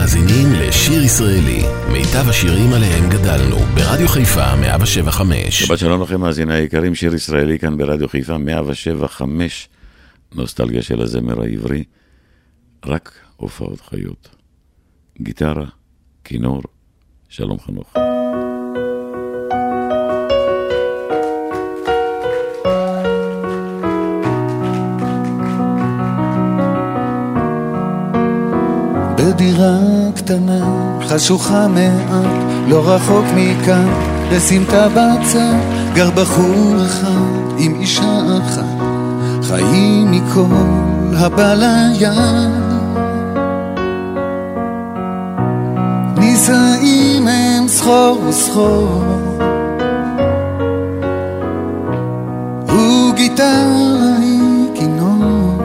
מאזינים לשיר ישראלי, מיטב השירים עליהם גדלנו, ברדיו חיפה 175. שבת שלום לכם מאזיני היקרים, שיר ישראלי כאן ברדיו חיפה 175, נוסטלגיה של הזמר העברי, רק הופעות חיות. גיטרה, כינור, שלום חנוך. בדירה קטנה, חשוכה מעט, לא רחוק מכאן, בסמטה בצד, גר בחור אחד עם אישה אחת, חיים מכל הבא ליד. נישאים הם סחור וסחור, הוא גיטרה היא כינור,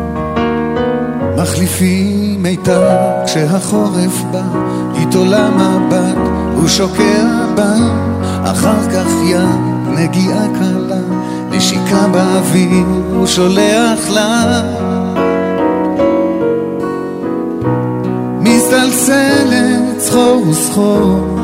מחליפים מיתר כשהחורף בא, איתו למבט, הוא שוקע בה, אחר כך יד, נגיעה קלה, נשיקה באוויר, הוא שולח לה. מסתלסלת סחור וסחור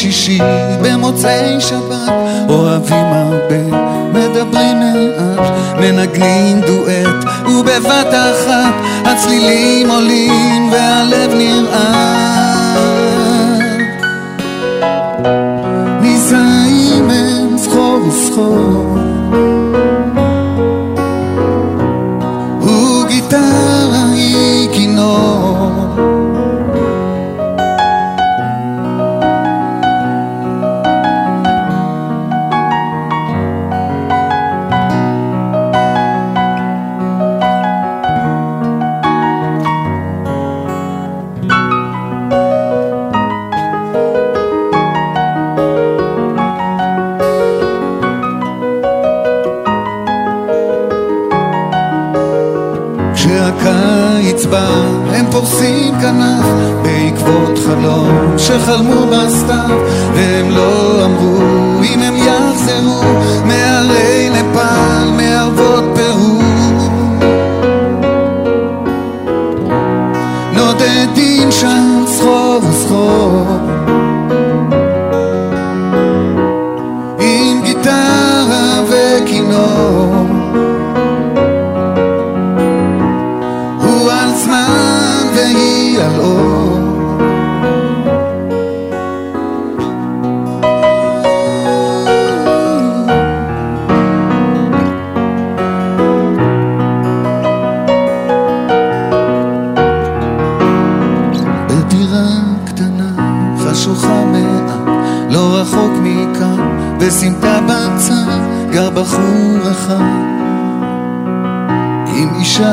שישי במוצאי שבת אוהבים הרבה, מדברים מעט, מנגנים דואט ובבת אחת הצלילים עולים והלב נרעד refrain Ou guitare ignore הם סחור וסחור שחלמו בסתיו והם לא אמרו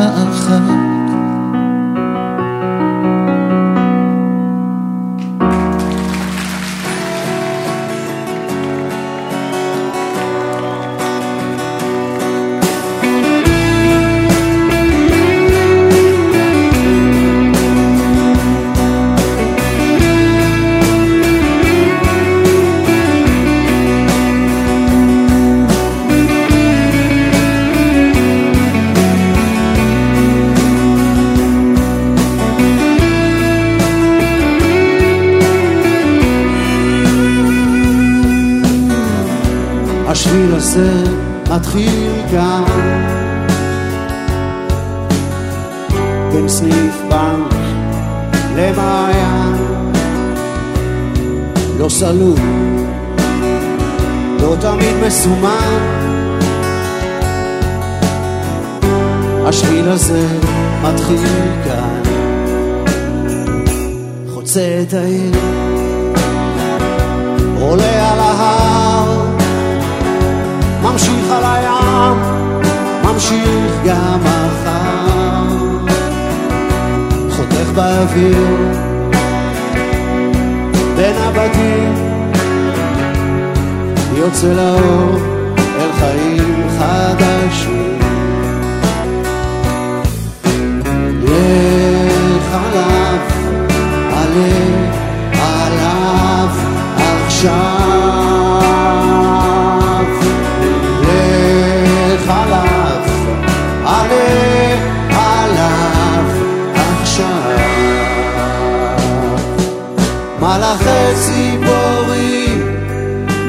אחת מלאכי ציפורים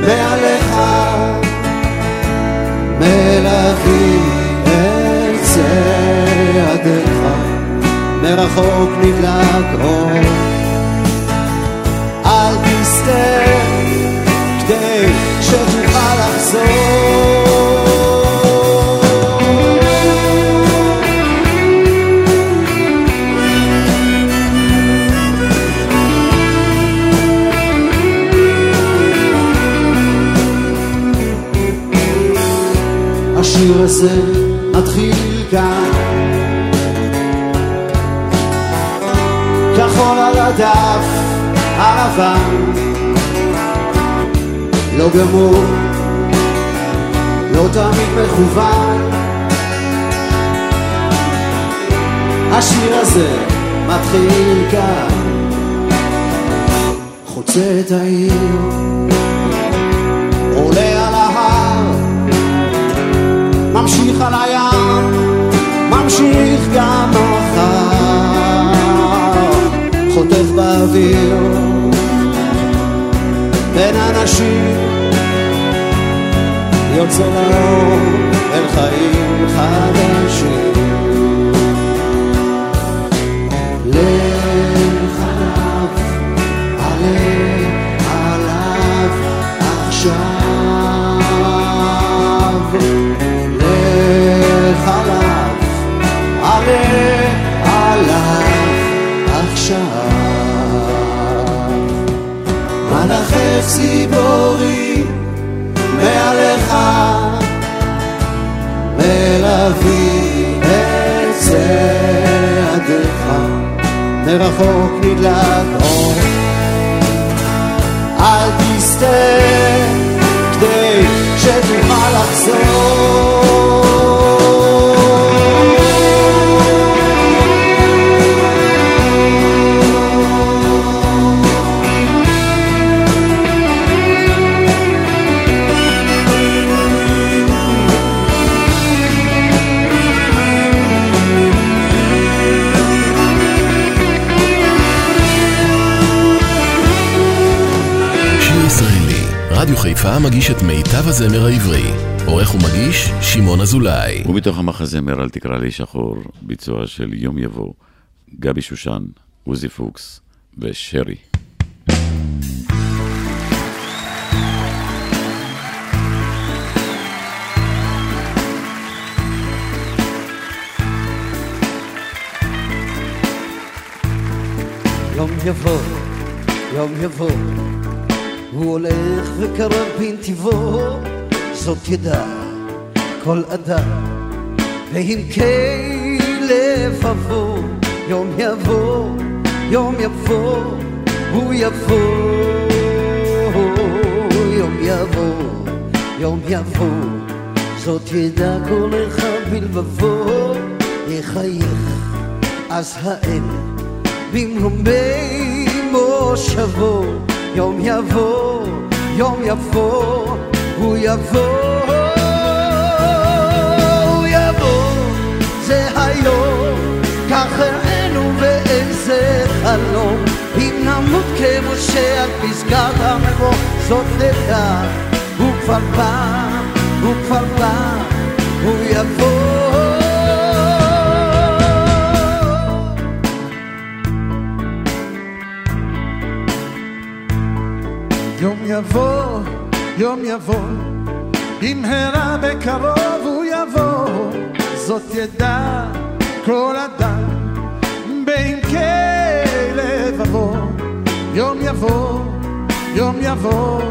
מעליך. מלכים אל צעדיך. מרחוק נדלק אור השיר הזה מתחיל כאן. כחול על הדף הלבן לא גמור, לא תמיד מכוון. השיר הזה מתחיל כאן. חוצה את העיר ממשיך על הים, ממשיך גם מחר, חוטף באוויר בין אנשים, יוצא לאור אל חיים חדשים. לך עליו, עלה ציבורי מעליך מלווים את צעדיך. מרחוק נדלק אור. אל תסתה חיפה מגיש את מיטב הזמר העברי. עורך ומגיש, שמעון אזולאי. ומתוך המחזמר אל תקרא לי שחור, ביצוע של יום יבוא, גבי שושן, עוזי פוקס ושרי. יום יבוא, יום יבוא, הוא הולך וקרב בנתיבו, זאת ידע כל אדם, ועמקי לבבו, יום יבוא, יום יבוא, הוא יבוא, יום יבוא, יום יבוא, זאת ידע כל אחד בלבבו, יחייך אז האל במרומי מושבו, יום יבוא, יום יבוא, הוא יבוא, הוא יבוא, זה היום, כך הראינו באיזה חלום, אם נמות כמשה על פסגת המבוא, זאת נדע, הוא כבר בא, הוא כבר בא, הוא יבוא. יבוא, יום יבוא, במהרה בקרוב הוא יבוא, זאת ידע כל אדם, בעמקי לבבו, יום יבוא, יום יבוא,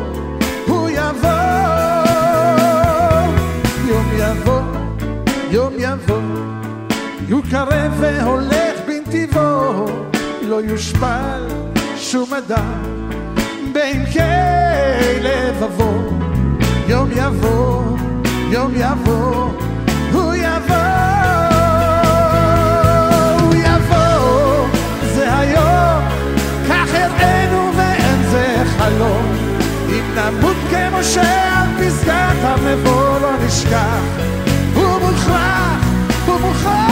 הוא יבוא, יום יבוא, יום יבוא, הוא קרב והולך בנתיבו, לא יושפל שום אדם. בעמקי לבבו, יום יבוא, יום יבוא, הוא יבוא, נמות כמשה על פסגת המבוא לא נשכח, הוא מוכרח, הוא מוכרח,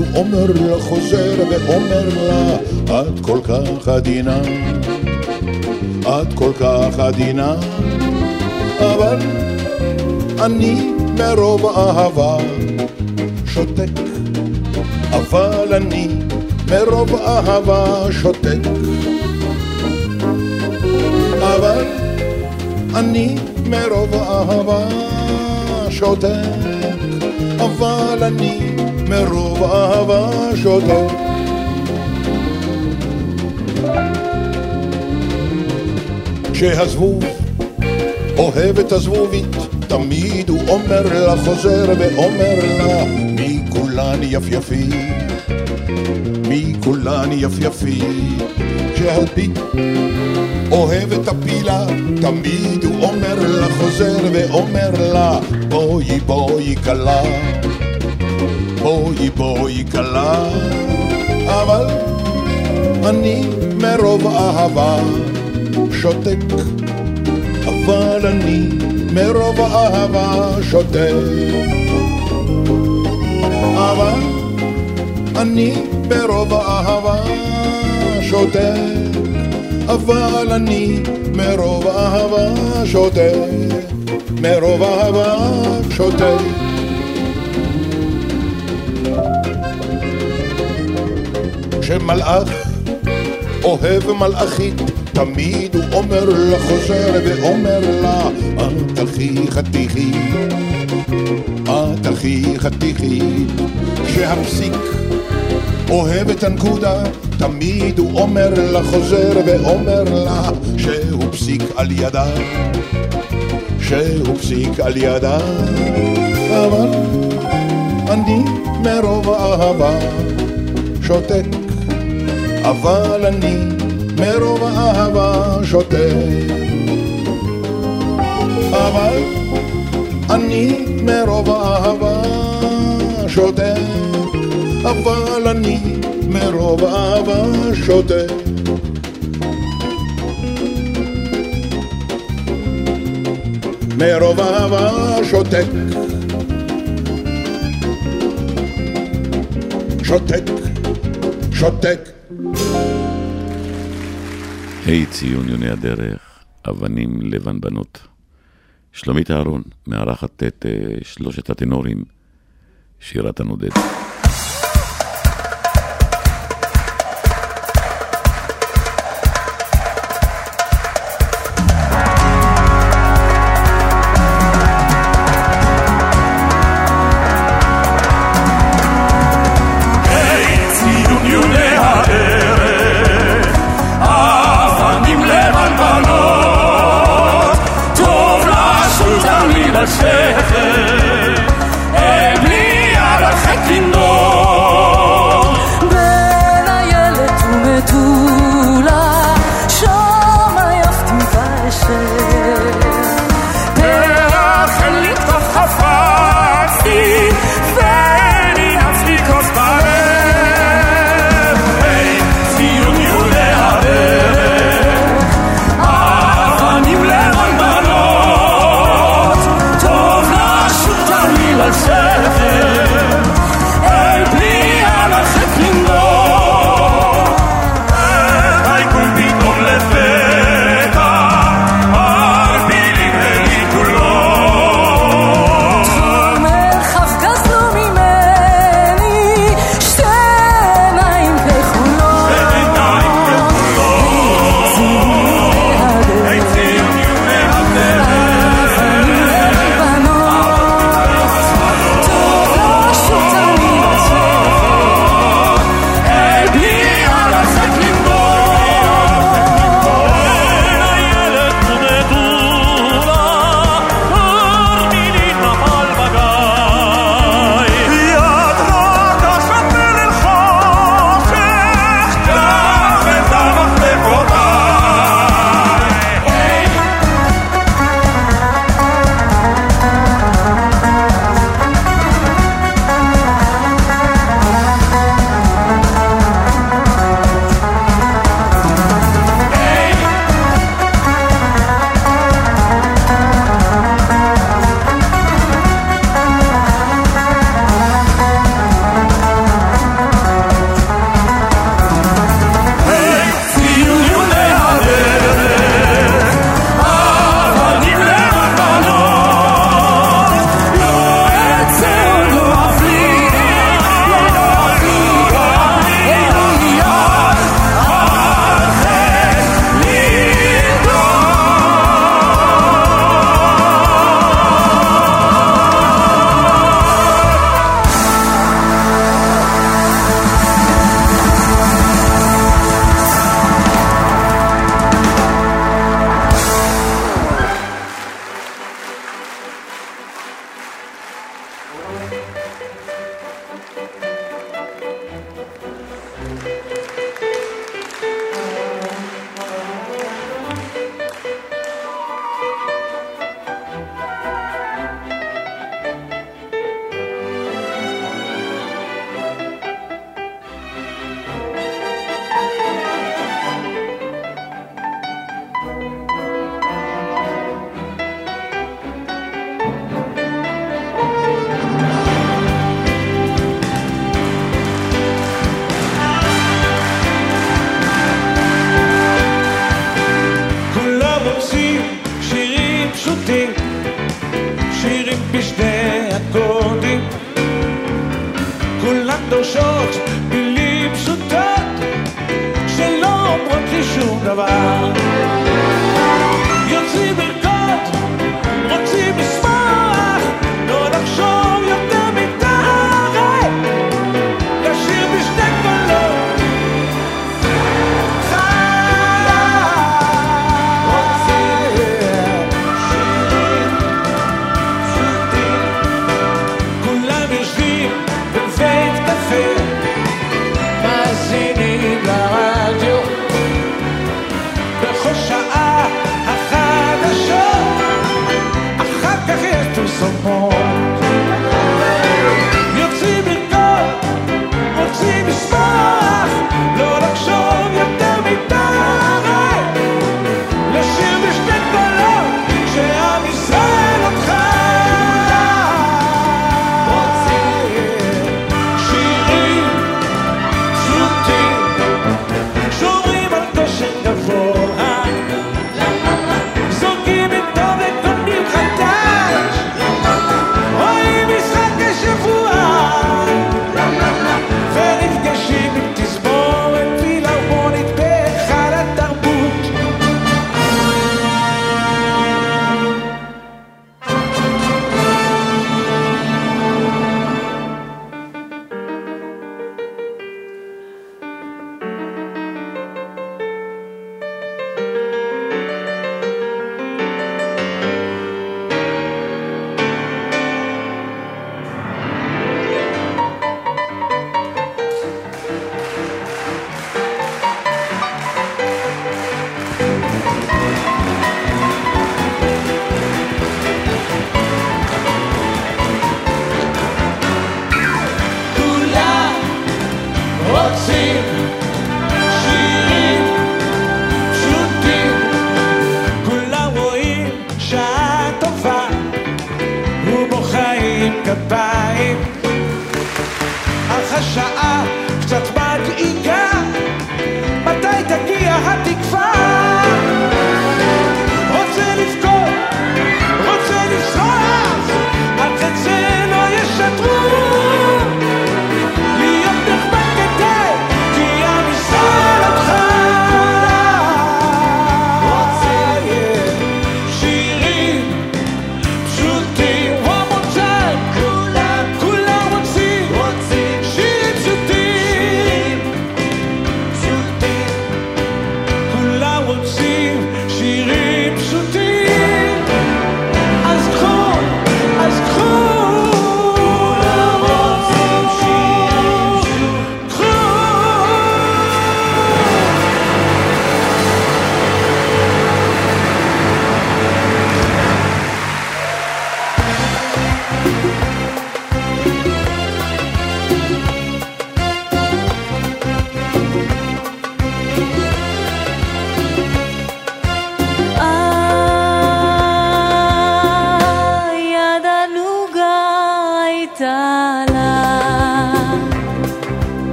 הוא אומר לה, חוזר ואומר לה, את כל כך עדינה, את כל כך עדינה, אבל אני מרוב אהבה שותק, אבל אני מרוב אהבה שותק. אבל אני מרוב אהבה שותק, אבל אני מרוב אהבה שותק. כשהזבוב אוהב את הזבובית, תמיד הוא אומר לה, חוזר ואומר לה, מי כולן יפייפית, מי כולן יפייפית. כשהלפית אוהב את הפילה, תמיד הוא אומר לה, חוזר ואומר לה, בואי בואי כלה, בואי בואי כלה, אבל אני מרוב אהבה שותק. אבל אני מרוב אהבה שותק. אבל אני ברוב אהבה שותק. אבל אני מרוב אהבה שותק. מרוב אהבה שותק. כשמלאך אוהב מלאכית, תמיד הוא אומר לה, חוזר ואומר לה, את תלכי חתיכי, את תלכי חתיכי. כשהפסיק אוהב את הנקודה, תמיד הוא אומר לה, חוזר ואומר לה, שהוא פסיק על ידה, שהוא פסיק על ידה. אבל אני מרוב אהבה שותק, אבל אני מרוב אהבה שותה. אבל אני מרוב אהבה שותה. אבל אני מרוב אהבה שותה. מרוב אהבה שותק. שותק, שותק. היי ציון יוני הדרך, אבנים לבן בנות. שלומית אהרון מארחת את אה, שלושת הטנורים, שירת הנודדת.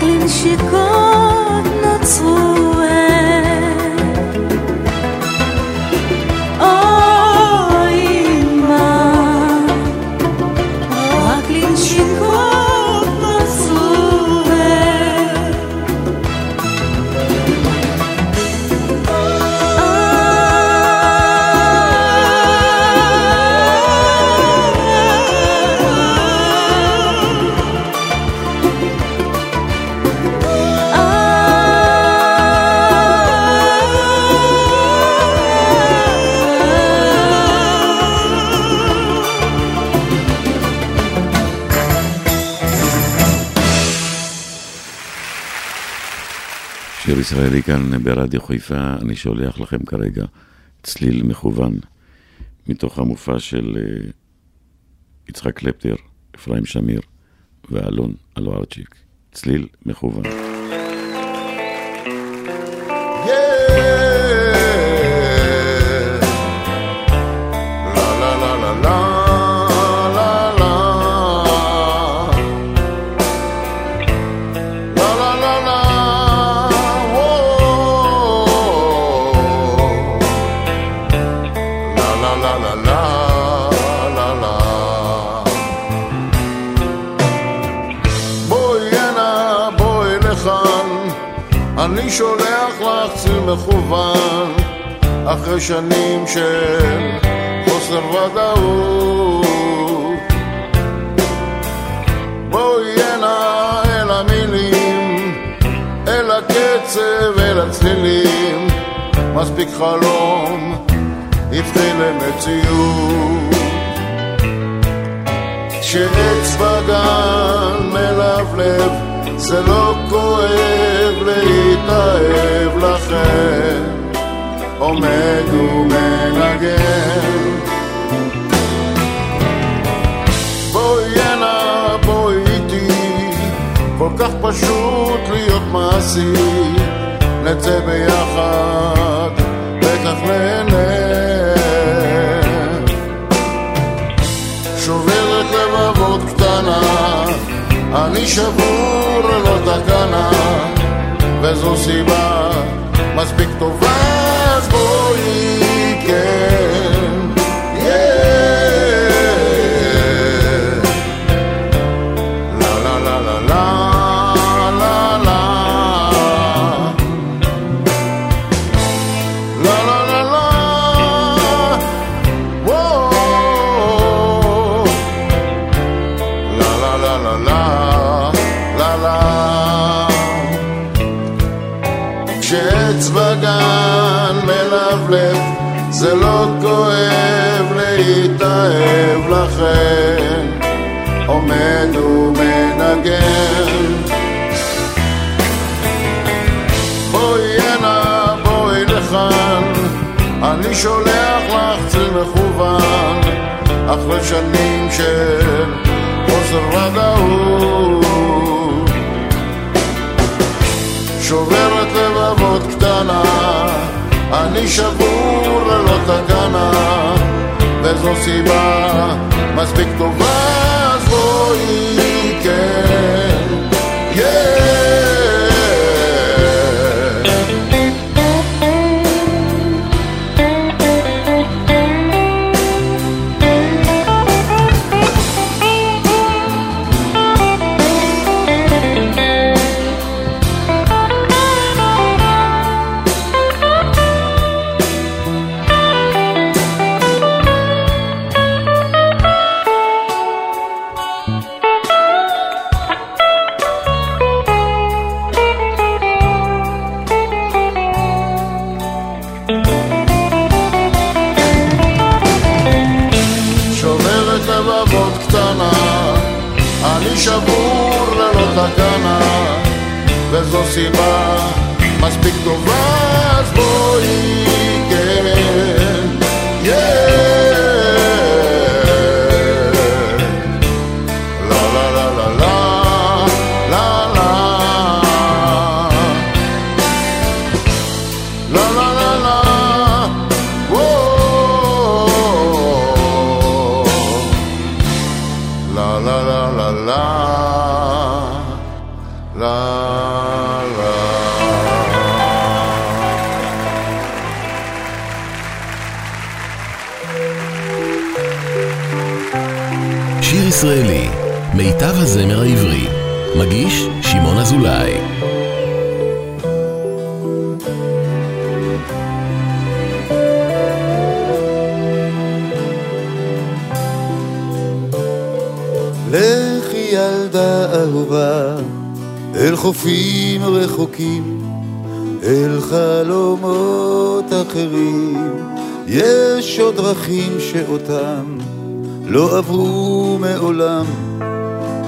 клин щекотно целует. שיר ישראלי כאן ברדיו חיפה, אני שולח לכם כרגע צליל מכוון מתוך המופע של אה, יצחק קלפטר, אפרים שמיר ואלון אלוארצ'יק. צליל מכוון. שנים של חוסר ודאות. בואי הנה אל המילים, אל הקצב, אל הצלילים, מספיק חלום, הבחין למציאות. כשעץ בגן מלבלב, זה לא כואב להתאהב לכם, עומד ומנגן. בואי הנה, בואי איתי, כל כך פשוט להיות מעשי, נצא ביחד, וכך נהנה. שוברת לבבות קטנה, אני שבור ללא תקנה, וזו סיבה מספיק טובה, floating. לכן עומד ומנגן בואי הנה, בואי לכאן, אני שולח לך צל מכוון, אחרי שנים של חוסר ודאות. שוברת לבבות קטנה, אני שבור ללא תקנה, bezosima, mas Victor לכי ילדה אהובה, אל חופים רחוקים, אל חלומות אחרים. יש עוד דרכים שאותם לא עברו מעולם,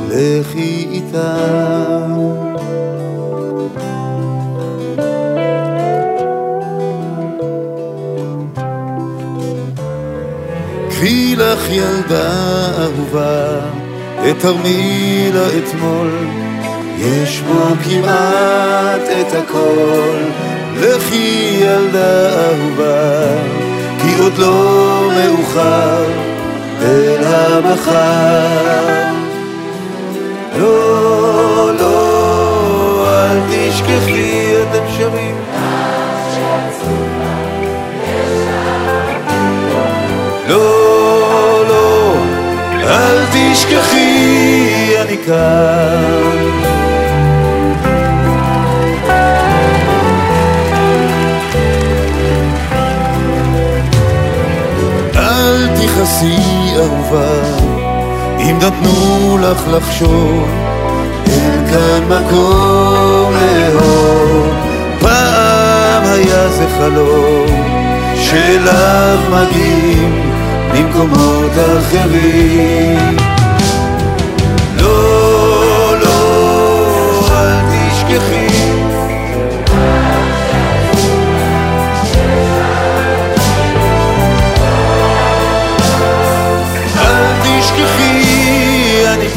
לכי איתם. קחי לך ילדה אהובה, את תרמילה אתמול, יש בו כמעט את הכל. לכי ילדה אהובה, כי עוד לא מאוחר, אל המחר. לא, לא, אל תשכחי, אתם שרים. לא, לא, אל תשכחי, כאן. אל תכעסי אהובה, אם נתנו לך לחשוב, אין כאן מקום לאהוב. פעם היה זה חלום, שאליו מגיעים ממקומות אחרים.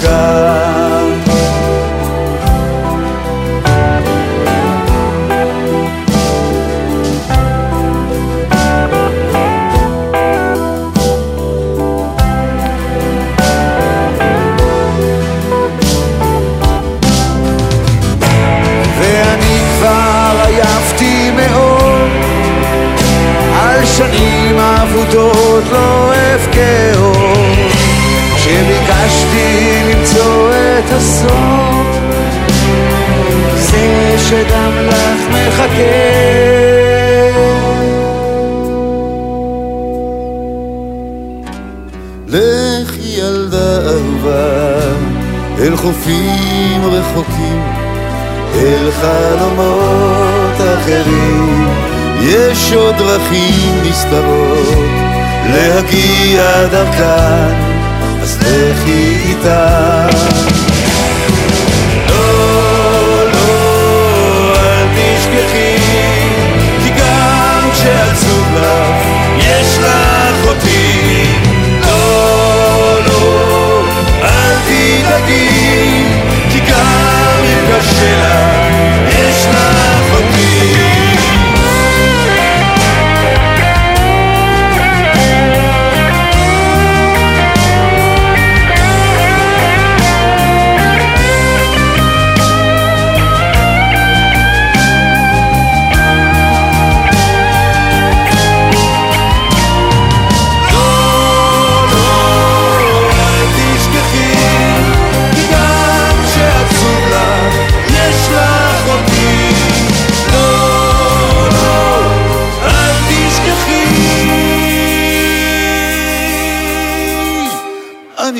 תשכחי,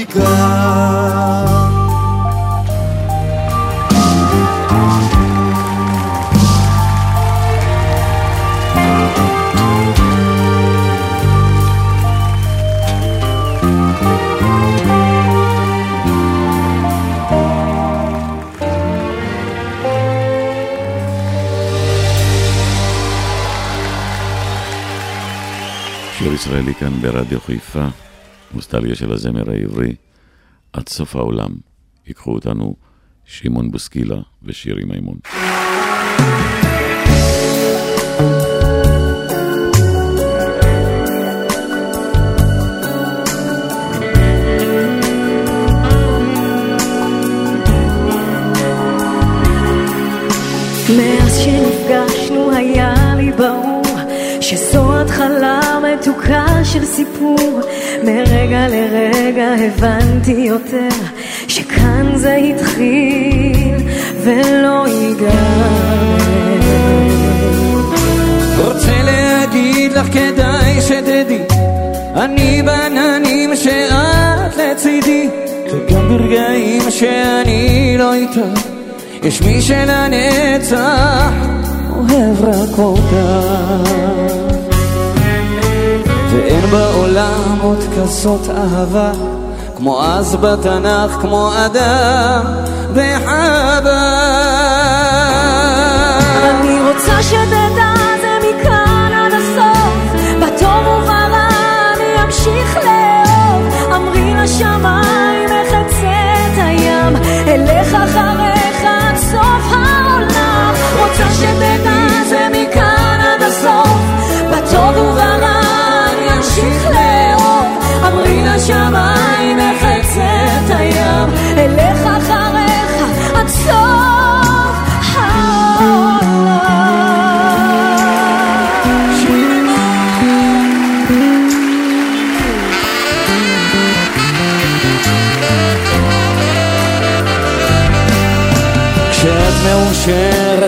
כאן. שיר ישראלי כאן ברדיו חיפה, נוסטלגיה של הזמר העברי, עד סוף העולם. ייקחו אותנו שמעון בוסקילה ושירי מימון. מאז שנפגשנו היה לי ברור שזו התחלה מתוקה של סיפור. מרגע לרגע הבנתי יותר שכאן זה התחיל ולא ייגמר. רוצה להגיד לך כדאי שתדעי אני בעננים שאת לצידי. וגם ברגעים שאני לא איתך יש מי שלנצח אוהב רק אותך ואין בעולם עוד כזאת אהבה כמו אז בתנ"ך, כמו אדם וחווה אני רוצה שתדע זה מכאן עד הסוף, בטוב וברע אני אמשיך לאהוב. השמיים, מחצה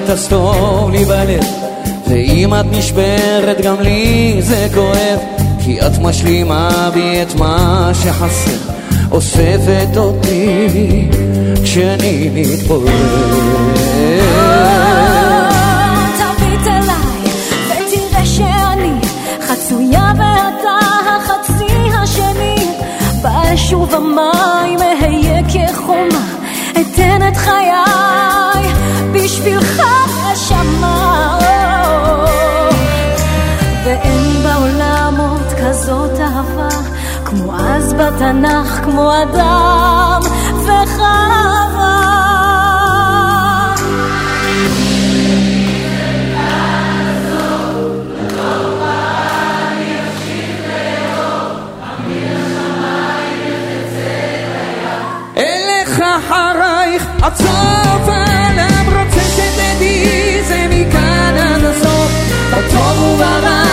אז טוב לי בלב. ואם את נשברת גם לי זה כואב. כי את משלימה בי את מה שחסר. אוספת אותי כשאני מתפורר שאני חצויה ואתה אהיה כחומה אתן את חיי בשבילך אהבה כמו אז בתנ"ך כמו אדם וחווה. אחרייך עד סוף העולם רוצה שתדעי זה מכאן עד הסוף. בטוב וברע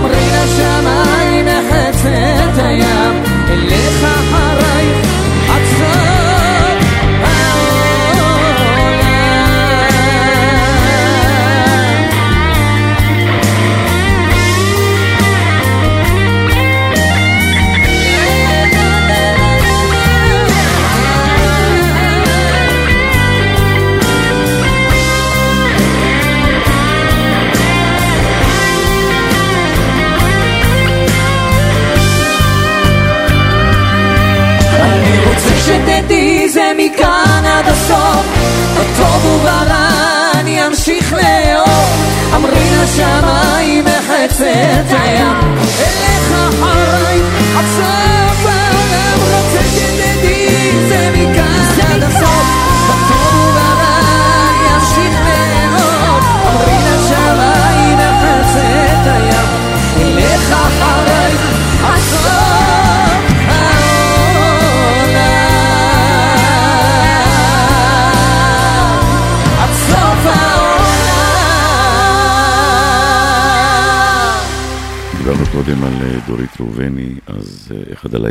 לאהוב אמרי לשמיים נחצה את הים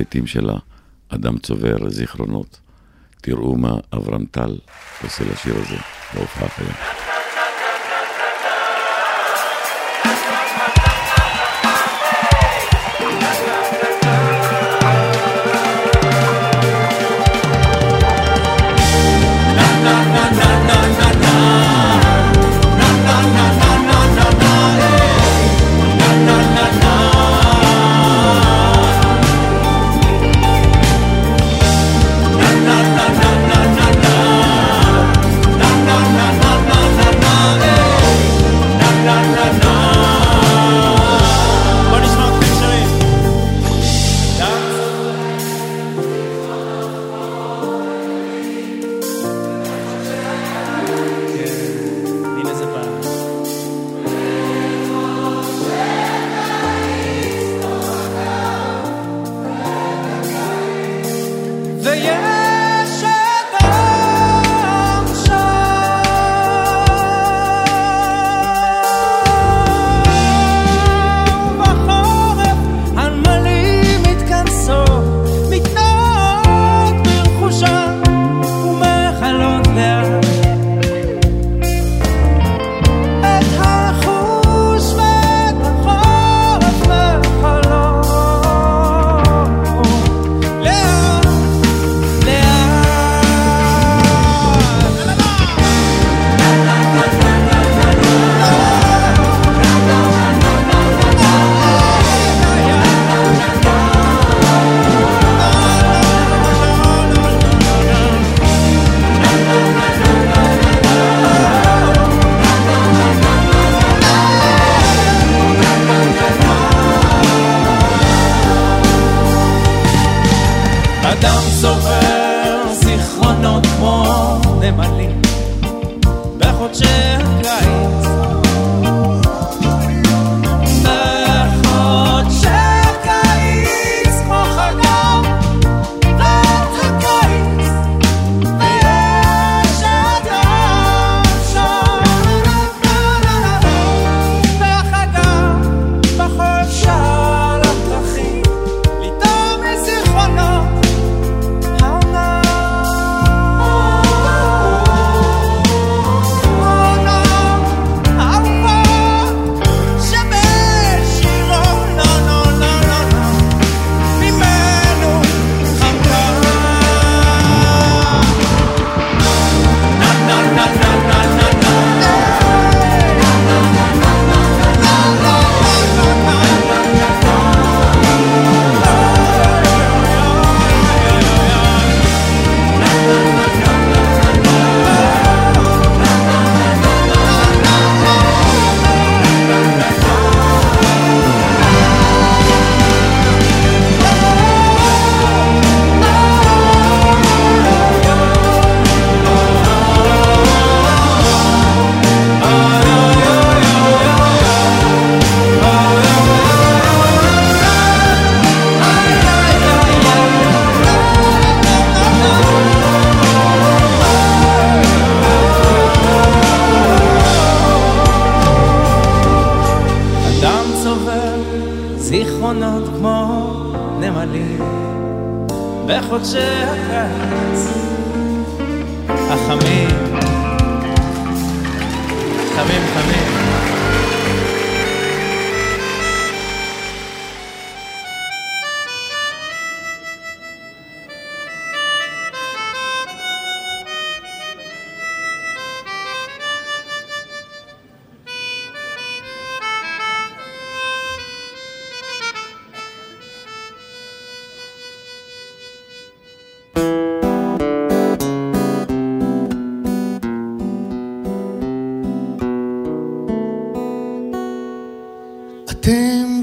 הלהיטים שלה, אדם צובר זיכרונות. תראו מה אברהם טל עושה לשיר הזה בהופעה חיה.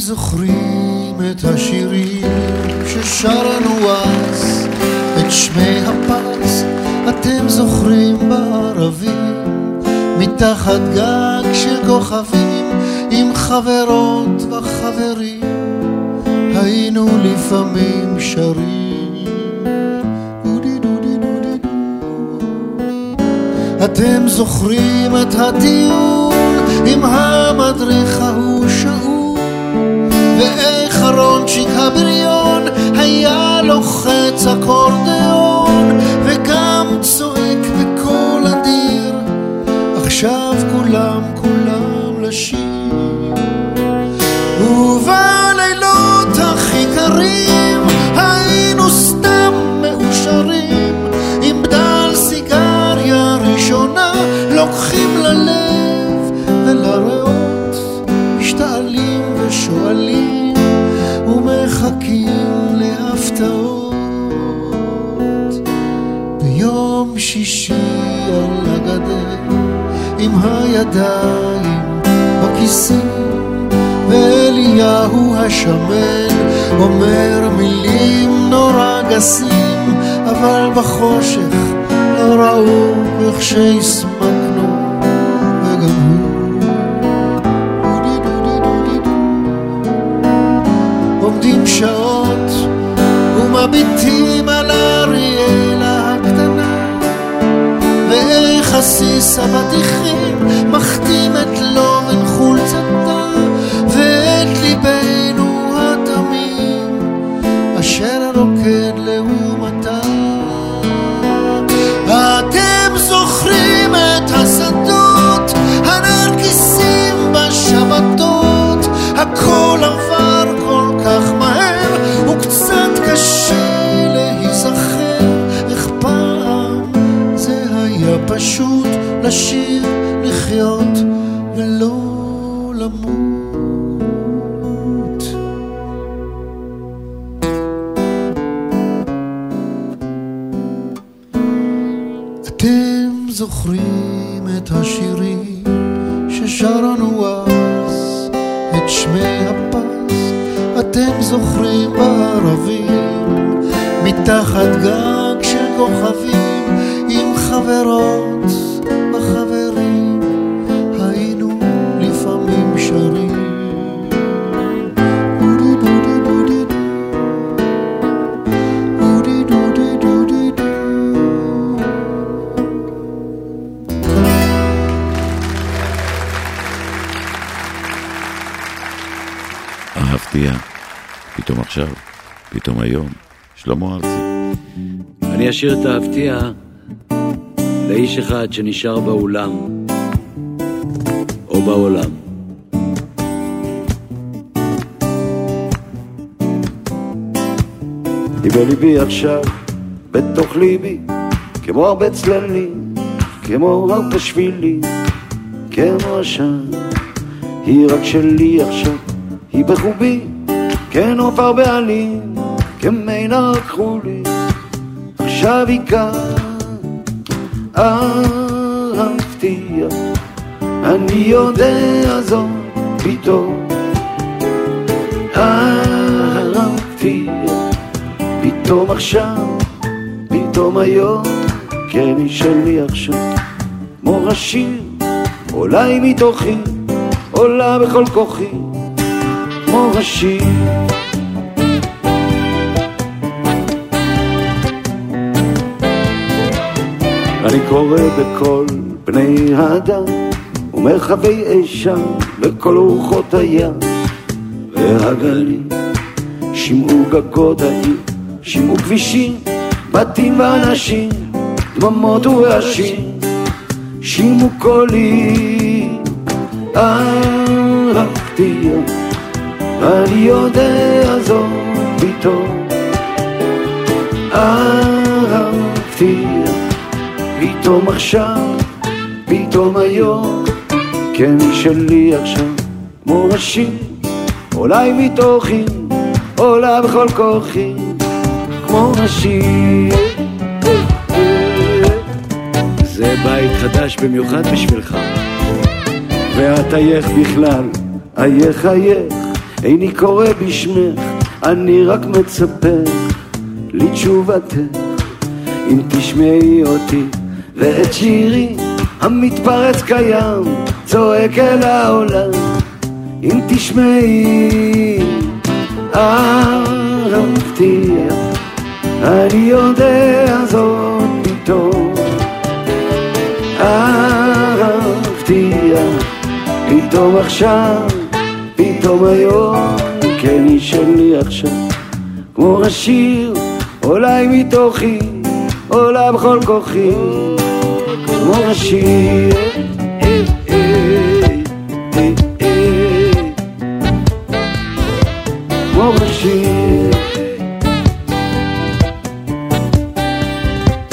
זוכרים את השירים ששרנו אז, את שמי הפס, אתם זוכרים בערבים, מתחת גג של כוכבים, עם חברות וחברים, היינו לפעמים שרים. אתם זוכרים את הטיול עם המדריך ההוא ואיך רונצ'יק הבריון היה לוחץ אקורדיאון וגם צועק בקול אדיר עכשיו כולם כולם לשיר הידיים בכיסים ואליהו השמן אומר מילים נורא גסים אבל בחושך לא ראו איך שהסמקנו וגם הוא. עומדים שעות ומביטים על אריאלה הקטנה ואיך עסיס אבטיחים אחד שנשאר באולם או בעולם. היא בליבי עכשיו, בתוך ליבי, כמו הרבה צללים, כמו הרבה שבילים, כמו עשן. היא רק שלי עכשיו, היא בחובי, כנוף הרבה עלים, כמינה לקחו לי, עכשיו היא כאן, אהבתי, אני יודע זאת פתאום, אהבתי, פתאום עכשיו, פתאום היום, כן היא שלי עכשיו, כמו השיר, עולה היא מתוכי, עולה בכל כוחי, כמו השיר. אני קורא בכל בני האדם ומרחבי אי שם בכל רוחות הים. והגלים שמעו גגות העיר, שמעו כבישים, בתים ואנשים, דממות ורעשים, שמעו קולי, אהבתי, אני יודע זאת פתאום, אהבתי, פתאום עכשיו, פתאום היום, כן היא שלי עכשיו, כמו עולה היא מתוכי, עולה בכל כוחי, כמו השיר. זה בית חדש במיוחד בשבילך. ואת עייך בכלל, עייך עייך, איני קורא בשמך, אני רק מצפה לתשובתך. אם תשמעי אותי ואת שירי המתפרץ קיים, צועק אל העולם. אם תשמעי, אהבתי, אני יודע זאת פתאום. אהבתי, פתאום עכשיו, פתאום היום, כן היא שלי עכשיו, כמו השיר, היא מתוכי, עולה בכל כוחי, כמו השיר. כמו השיר.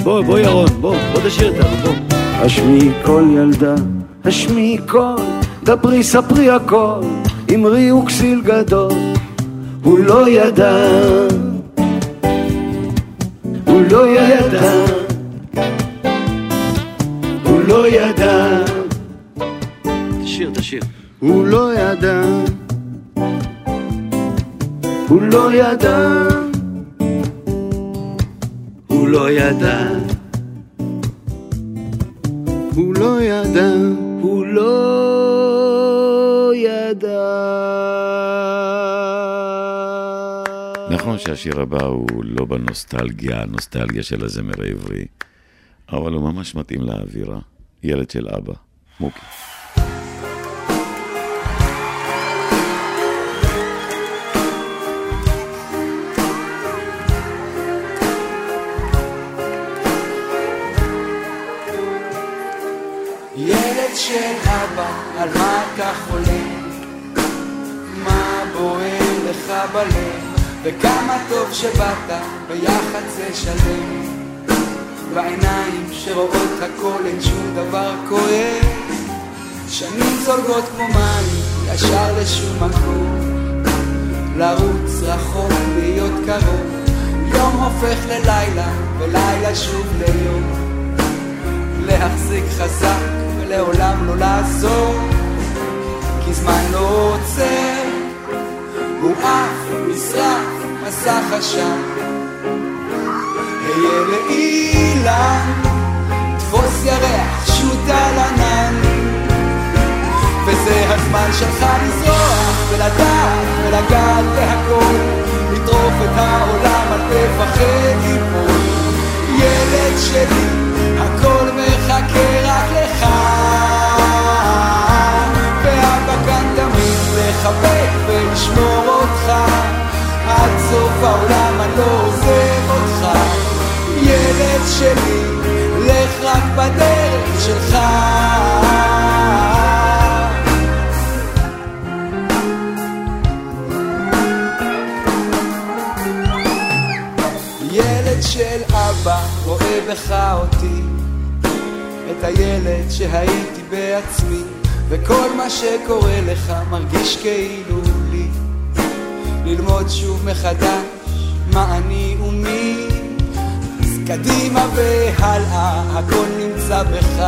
בוא, בוא ירון, בוא, בוא תשאיר אותנו, בוא. השמיעי קול ילדה, השמיעי קול, דברי ספרי הכל, אמרי וכסיל גדול, הוא לא ידע, הוא לא ידע, ידע, תשאיר, תשאיר. הוא לא ידע, הוא לא ידע, הוא לא ידע, הוא לא ידע, הוא לא ידע. נכון שהשיר הבא הוא לא בנוסטלגיה, הנוסטלגיה של הזמר העברי, אבל הוא ממש מתאים לאווירה. ילד של אבא, מוקי. של אבא, על מה אתה חולם? מה בוער לך בלב? וכמה טוב שבאת, ביחד זה שלם. בעיניים שרואות הכל אין שום דבר כואב. שנים זולגות כמו מים, ישר לשום מקום. לרוץ רחוק, להיות קרוב. יום הופך ללילה, ולילה שוב ליום. להחזיק חזק ולעולם לא לעזור כי זמן לא עוצר הוא עף, נשרף, מסך עשן היה לאילן, תפוס ירח, שוט על ענן. וזה הזמן שלך לזרוח ולדעת ולגעת בהכל, לטרוף את העולם, אל תפחד ליפול. ילד שלי, הכל מחכה רק לך. כאן תמיד לחבק ולשמור אותך. עד סוף העולם אני לא עוזב. ילד שלי, לך רק בדרך שלך. ילד של אבא רואה בך אותי, את הילד שהייתי בעצמי, וכל מה שקורה לך מרגיש כאילו לי. ללמוד שוב מחדש מה אני ומי, קדימה והלאה הכל נמצא בך,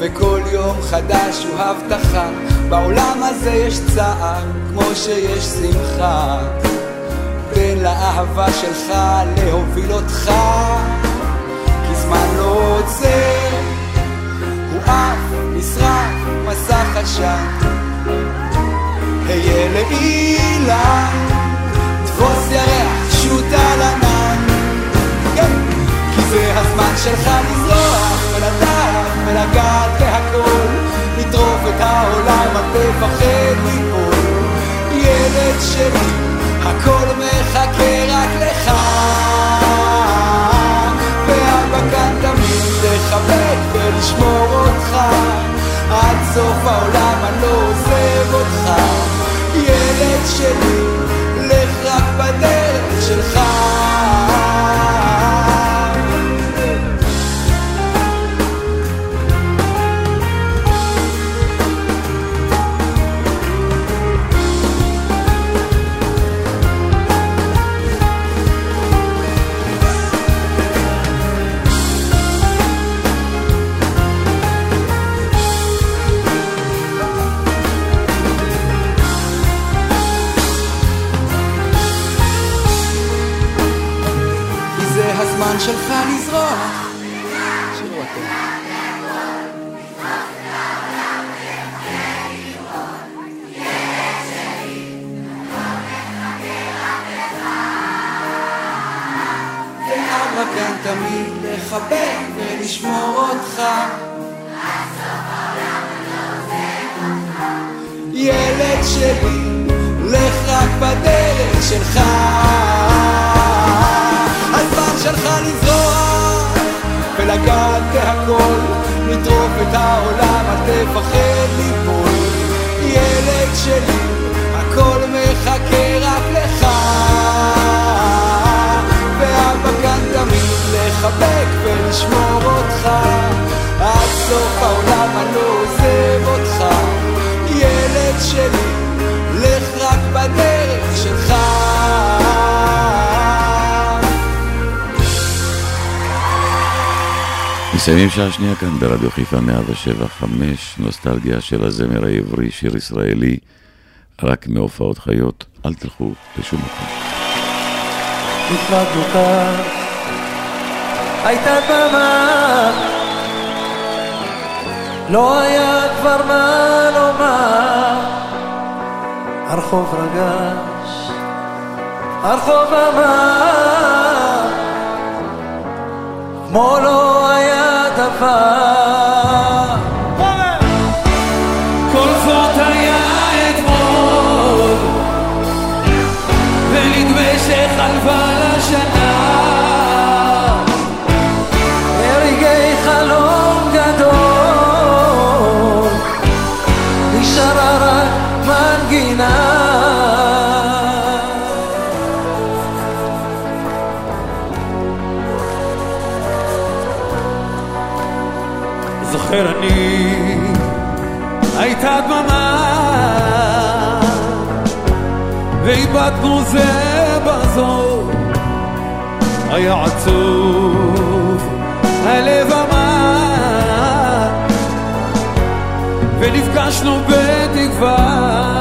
וכל יום חדש הוא הבטחה, בעולם הזה יש צער כמו שיש שמחה. תן לאהבה שלך להוביל אותך, כי זמן לא עוצר, הוא עף, נשרף, מסך עשן. היה לאילן, שלך לזרוח ולדעת ולגעת בהכל, לטרוף את העולם, אל תפחד ליפול. ילד שלי, הכל מחכה רק לך. ואבא כאן תמיד לחבק ולשמור אותך. עד סוף העולם אני לא עוזב אותך. ילד שלי, לחבק ולשמור אותך. ילד שלי, לך רק בדרך שלך. הזמן שלך לזרוח ולגעת בהכל, לטרוף את העולם, אל תפחד ליפול. ילד שלי, הכל מחכה רק לך. מסיימים שעה שנייה כאן ברדיו חיפה 107 5, נוסטלגיה של הזמר העברי, שיר ישראלי, רק מהופעות חיות, אל תלכו לשום מקום. נפרדנו כאן, הייתה דממה, לא היה כבר מה לומר, הרחוב רגש, הרחוב אמר, כמו לא היה ואיבדנו זה בזו, היה עצוב, הלב אמר, ונפגשנו בתקווה.